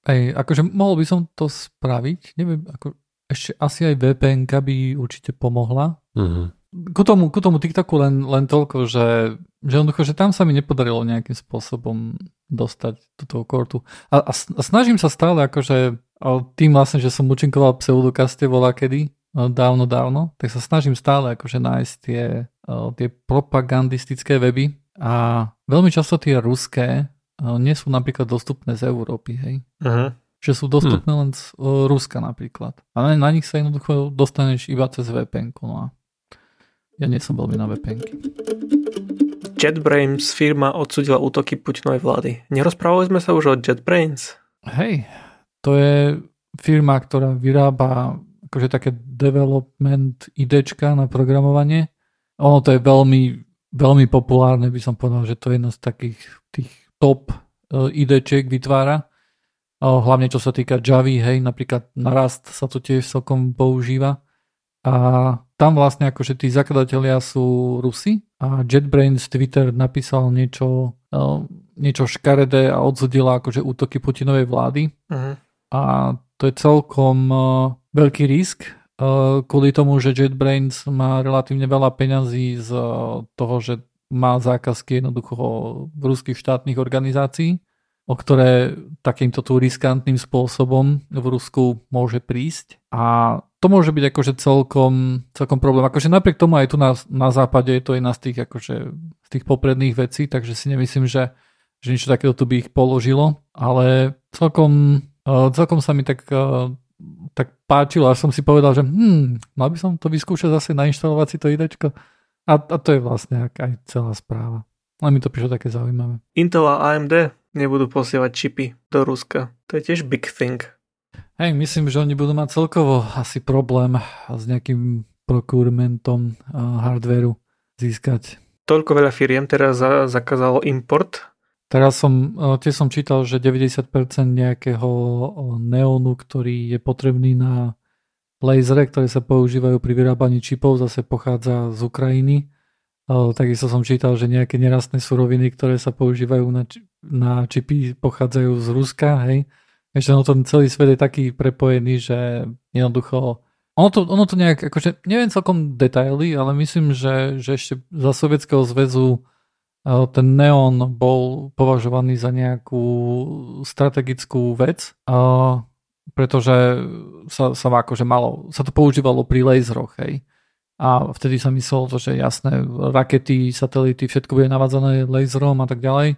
aj, akože mohol by som to spraviť, neviem, ako, ešte asi aj VPN by určite pomohla. Uh-huh. Ku tomu, ku tomu TikToku len, len toľko, že, že, jednoducho, že tam sa mi nepodarilo nejakým spôsobom dostať do toho kortu. A, a, a snažím sa stále akože tým vlastne, že som účinkoval pseudokaste volá kedy, dávno, dávno, tak sa snažím stále akože nájsť tie, tie propagandistické weby a veľmi často tie ruské nie sú napríklad dostupné z Európy, hej. Uh-huh. Že sú dostupné hm. len z Ruska napríklad. A na, na nich sa jednoducho dostaneš iba cez VPN. No a ja nie som veľmi na VPN. JetBrains firma odsudila útoky Putinovej vlády. Nerozprávali sme sa už o JetBrains? Hej, to je firma, ktorá vyrába akože také development idečka na programovanie. Ono to je veľmi, veľmi populárne, by som povedal, že to je jedna z takých tých top uh, idečiek vytvára. Hlavne čo sa týka Javy, hej, napríklad na Rust sa to tiež celkom používa. A tam vlastne akože tí zakladatelia sú Rusi a JetBrains Twitter napísal niečo, uh, niečo škaredé a odsudila akože útoky Putinovej vlády. Uh-huh. A to je celkom uh, veľký risk, uh, kvôli tomu, že JetBrains má relatívne veľa peňazí z uh, toho, že má zákazky jednoducho v ruských štátnych organizácií, o ktoré takýmto tu riskantným spôsobom v Rusku môže prísť. A to môže byť akože celkom, celkom problém. Akože napriek tomu aj tu na, na západe je to jedna z tých, akože, z tých popredných vecí, takže si nemyslím, že, že niečo takéto tu by ich položilo, ale celkom celkom sa mi tak, tak páčilo a som si povedal, že hm, mal by som to vyskúšať zase nainštalovať si to idečko. A, a to je vlastne aj celá správa. Ale mi to prišlo také zaujímavé. Intel a AMD nebudú posielať čipy do Ruska. To je tiež big thing. Hej, myslím, že oni budú mať celkovo asi problém s nejakým procurementom hardwareu získať. Toľko veľa firiem teraz zakázalo import Teraz som, e, tiež som čítal, že 90% nejakého neónu, ktorý je potrebný na lasery, ktoré sa používajú pri vyrábaní čipov, zase pochádza z Ukrajiny. Takisto som čítal, že nejaké nerastné suroviny, ktoré sa používajú na, na čipy, pochádzajú z Ruska. Hej. Ešte no ten celý svet je taký prepojený, že jednoducho ono to, ono to nejak, akože neviem celkom detaily, ale myslím, že, že ešte za Sovietskeho zväzu ten neon bol považovaný za nejakú strategickú vec, pretože sa, sa akože malo, sa to používalo pri laseroch, hej. A vtedy sa myslelo to, že jasné, rakety, satelity, všetko bude navádzané laserom a tak ďalej.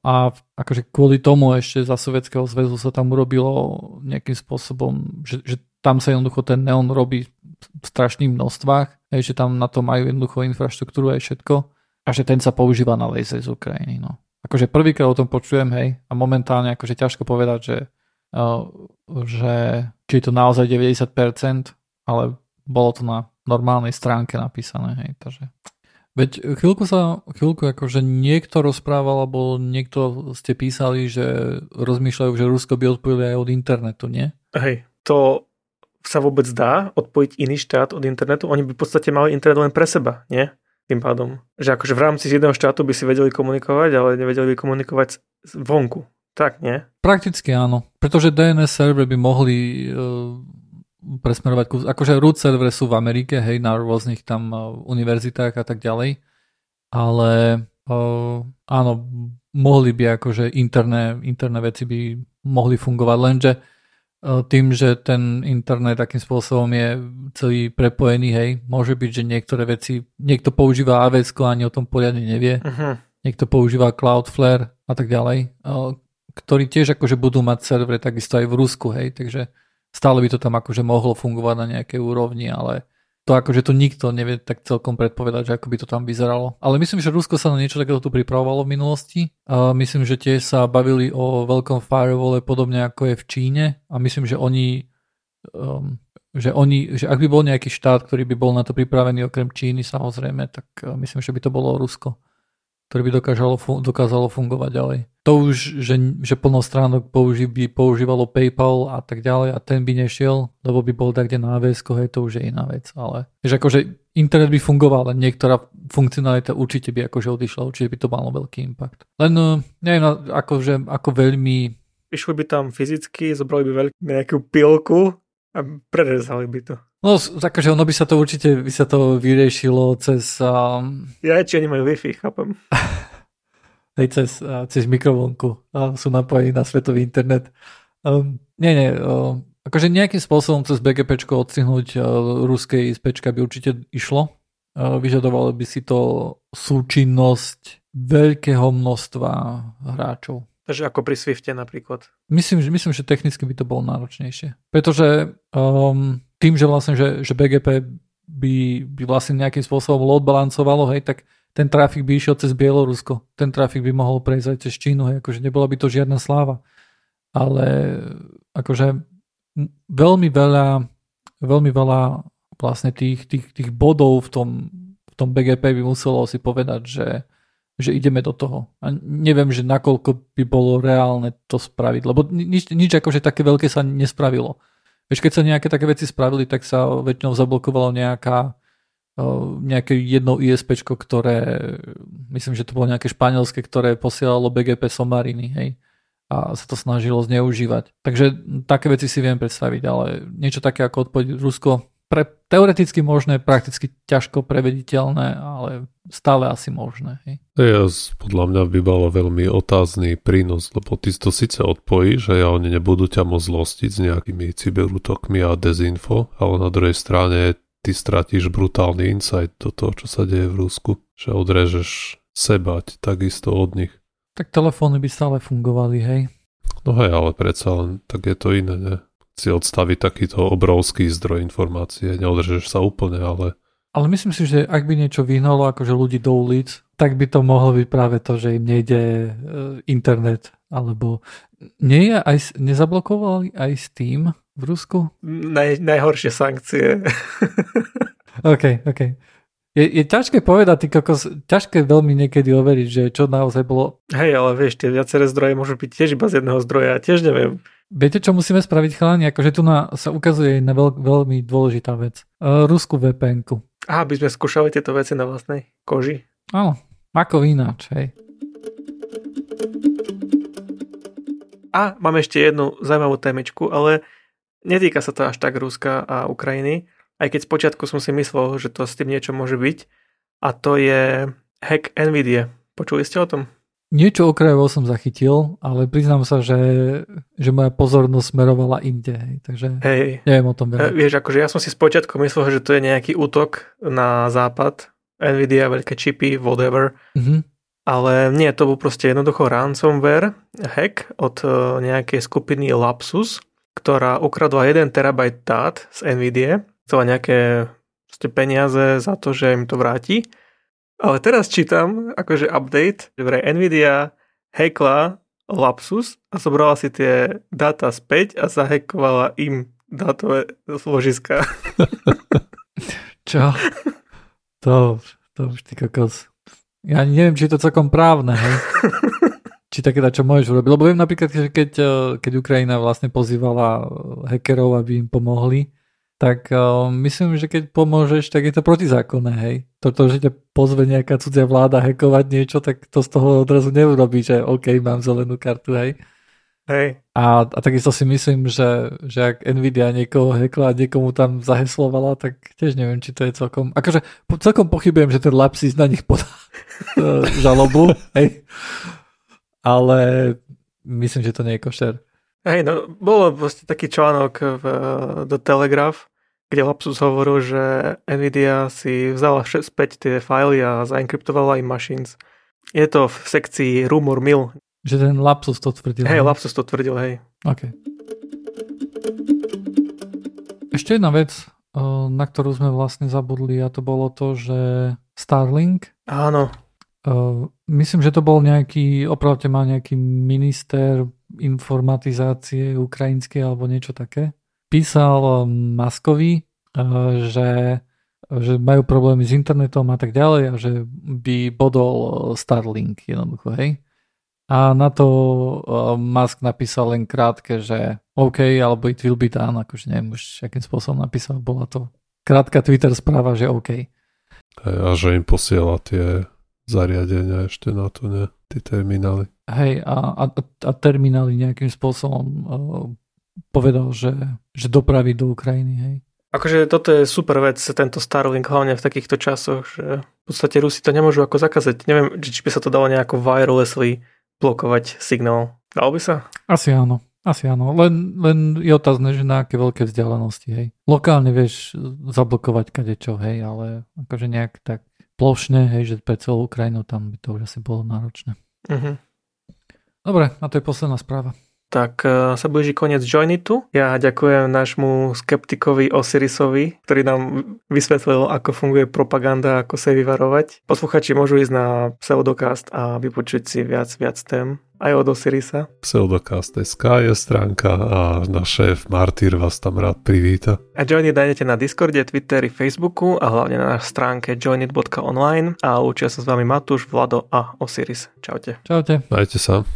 A akože kvôli tomu ešte za Sovietskeho zväzu sa tam urobilo nejakým spôsobom, že, že tam sa jednoducho ten neon robí v strašných množstvách, že tam na to majú jednoducho infraštruktúru aj všetko a že ten sa používa na laser z Ukrajiny. No. Akože prvýkrát o tom počujem, hej, a momentálne akože ťažko povedať, že, že či je to naozaj 90%, ale bolo to na normálnej stránke napísané, hej, takže... Veď chvíľku sa, chvíľku akože niekto rozprával, alebo niekto ste písali, že rozmýšľajú, že Rusko by odpojili aj od internetu, nie? Hej, to sa vôbec dá odpojiť iný štát od internetu? Oni by v podstate mali internet len pre seba, nie? tým pádom. Že akože v rámci jedného štátu by si vedeli komunikovať, ale nevedeli by komunikovať vonku. Tak, nie? Prakticky áno. Pretože DNS servery by mohli uh, presmerovať, ku, akože root servery sú v Amerike, hej, na rôznych tam uh, univerzitách a tak ďalej. Ale uh, áno, mohli by akože interné, interné veci by mohli fungovať, lenže E, tým, že ten internet takým spôsobom je celý prepojený, hej, môže byť, že niektoré veci, niekto používa AWS a ani o tom poriadne nevie, uh-huh. niekto používa Cloudflare a tak ďalej, e, ktorí tiež akože budú mať servery takisto aj v Rusku, hej, takže stále by to tam akože mohlo fungovať na nejakej úrovni, ale to akože to nikto nevie tak celkom predpovedať, že ako by to tam vyzeralo. Ale myslím, že Rusko sa na niečo takéto tu pripravovalo v minulosti. A myslím, že tiež sa bavili o veľkom firewalle podobne ako je v Číne a myslím, že oni um, že oni, že ak by bol nejaký štát, ktorý by bol na to pripravený okrem Číny samozrejme, tak uh, myslím, že by to bolo Rusko ktoré by dokázalo, dokázalo fungovať ďalej. To už, že, že plno stránok použi, by používalo PayPal a tak ďalej a ten by nešiel, lebo by bol tak kde na AWS, hej, to už je iná vec. Ale že akože internet by fungoval, ale niektorá funkcionalita určite by akože odišla, určite by to malo veľký impact. Len no, neviem, akože, ako veľmi... Išli by tam fyzicky, zobrali by veľkú nejakú pilku a prerezali by to. No, takže ono by sa to určite by sa to vyriešilo cez... Um... Ja, či oni majú Wi-Fi, chápem. Hej, cez, cez mikrovlnku. Sú napojení na svetový internet. Um, nie, nie. Uh, akože nejakým spôsobom cez BGP odstihnúť uh, ruskej ISP by určite išlo. Uh, vyžadovalo by si to súčinnosť veľkého množstva hráčov. Takže ako pri Swifte napríklad. Myslím, že, myslím, že technicky by to bolo náročnejšie. Pretože um, tým, že vlastne, že, že BGP by, by vlastne nejakým spôsobom load balancovalo, hej, tak ten trafik by išiel cez Bielorusko. Ten trafik by mohol prejsť aj cez Čínu, hej, akože nebola by to žiadna sláva. ale akože veľmi veľa, veľmi veľa vlastne tých, tých, tých bodov v tom, v tom BGP by muselo si povedať, že, že ideme do toho. A neviem, že nakoľko by bolo reálne to spraviť, lebo nič, nič akože také veľké sa nespravilo. Vieš, keď sa nejaké také veci spravili, tak sa väčšinou zablokovalo nejaká nejaké jedno ISP, ktoré, myslím, že to bolo nejaké španielské, ktoré posielalo BGP somariny, hej a sa to snažilo zneužívať. Takže také veci si viem predstaviť, ale niečo také ako odpoveď Rusko pre, teoreticky možné, prakticky ťažko prevediteľné, ale stále asi možné. Hej. Ja, podľa mňa by bolo veľmi otázny prínos, lebo ty to síce odpojíš a ja oni nebudú ťa môcť zlostiť s nejakými cyberútokmi a dezinfo, ale na druhej strane ty stratíš brutálny insight do toho, čo sa deje v Rusku, že odrežeš sebať takisto od nich. Tak telefóny by stále fungovali, hej? No hej, ale predsa len tak je to iné, ne? Si odstaviť takýto obrovský zdroj informácie, neodrežeš sa úplne, ale... Ale myslím si, že ak by niečo vyhnalo akože ľudí do ulic, tak by to mohlo byť práve to, že im nejde e, internet, alebo nie je aj, nezablokovali aj Steam v Rusku? Naj, najhoršie sankcie. OK, OK. Je, je ťažké povedať, ty kokos, ťažké veľmi niekedy overiť, že čo naozaj bolo. Hej, ale vieš, tie viaceré zdroje môžu byť tiež iba z jedného zdroja, tiež neviem. Viete, čo musíme spraviť, chalani? Akože tu na, sa ukazuje na veľ, veľmi dôležitá vec. Uh, Rusku VPN-ku. Aha, by sme skúšali tieto veci na vlastnej koži. Áno, ako ináč, hej. A mám ešte jednu zaujímavú témičku, ale Netýka sa to až tak Ruska a Ukrajiny, aj keď spočiatku som si myslel, že to s tým niečo môže byť. A to je hack NVIDIA. Počuli ste o tom? Niečo okrajovo som zachytil, ale priznám sa, že, že moja pozornosť smerovala inde. Hej, takže hej. neviem o tom veľa. E, vieš, akože ja som si spočiatku myslel, že to je nejaký útok na západ, Nvidia, veľké čipy, whatever. Mm-hmm. Ale nie, to bol proste jednoducho ransomware hack od e, nejakej skupiny Lapsus, ktorá ukradla 1 terabajt dát z NVIDIA, chcela nejaké peniaze za to, že im to vráti. Ale teraz čítam, akože update, že vraj NVIDIA hackla Lapsus a zobrala si tie dáta späť a zahackovala im dátové zložiska. Čo? To, to už ty kokos. Ja neviem, či je to celkom právne, hej? či také čo môžeš urobiť. Lebo viem napríklad, že keď, eh, keď Ukrajina vlastne pozývala hackerov, aby im pomohli, tak uh, myslím, že keď pomôžeš, tak je to protizákonné, hej. Toto, že ťa pozve nejaká cudzia vláda hackovať niečo, tak to z toho odrazu neurobí, že OK, mám zelenú kartu, hej. Hej. A, a takisto si myslím, že, že ak Nvidia niekoho hekla a niekomu tam zaheslovala, tak tiež neviem, či to je celkom... Akože celkom pochybujem, že ten Lapsis na nich podá žalobu, hej ale myslím, že to nie je košer. Hej, no, bolo vlastne taký článok v, do Telegraph, kde Lapsus hovoril, že Nvidia si vzala späť tie fajly a zaenkryptovala im machines. Je to v sekcii Rumor Mill. Že ten Lapsus to tvrdil. Hej, Lapsus to tvrdil, hej. OK. Ešte jedna vec, na ktorú sme vlastne zabudli a to bolo to, že Starlink Áno. Uh, myslím, že to bol nejaký, opravte má nejaký minister informatizácie ukrajinskej alebo niečo také. Písal Maskovi, uh, že, že majú problémy s internetom a tak ďalej a že by bodol Starlink jednoducho, hej. A na to uh, Musk napísal len krátke, že OK, alebo it will be done, akože neviem už, akým spôsobom napísal, bola to krátka Twitter správa, že OK. A že im posiela tie zariadenia ešte na to, ne? Tie terminály. Hej, a, a, a terminály nejakým spôsobom uh, povedal, že, že dopraví do Ukrajiny, hej. Akože toto je super vec, tento Starlink, hlavne v takýchto časoch, že v podstate Rusi to nemôžu ako zakázať. Neviem, či by sa to dalo nejako wirelessly blokovať signál. Dalo by sa? Asi áno. Asi áno, len, len je otázne, že na aké veľké vzdialenosti, hej. Lokálne vieš zablokovať kadečo, hej, ale akože nejak tak plošne, hej, že pre celú Ukrajinu tam by to už asi bolo náročné. Uh-huh. Dobre, a to je posledná správa. Tak e, sa blíži koniec Joinitu. Ja ďakujem nášmu skeptikovi Osirisovi, ktorý nám vysvetlil, ako funguje propaganda, ako sa vyvarovať. Posluchači môžu ísť na Pseudocast a vypočuť si viac, viac tém aj od Osirisa. Pseudocast.sk je stránka a náš šéf Martyr vás tam rád privíta. A Joinit nájdete na Discorde, Twitteri, Facebooku a hlavne na stránke joinit.online a učia sa s vami Matúš, Vlado a Osiris. Čaute. Čaute. Majte sa.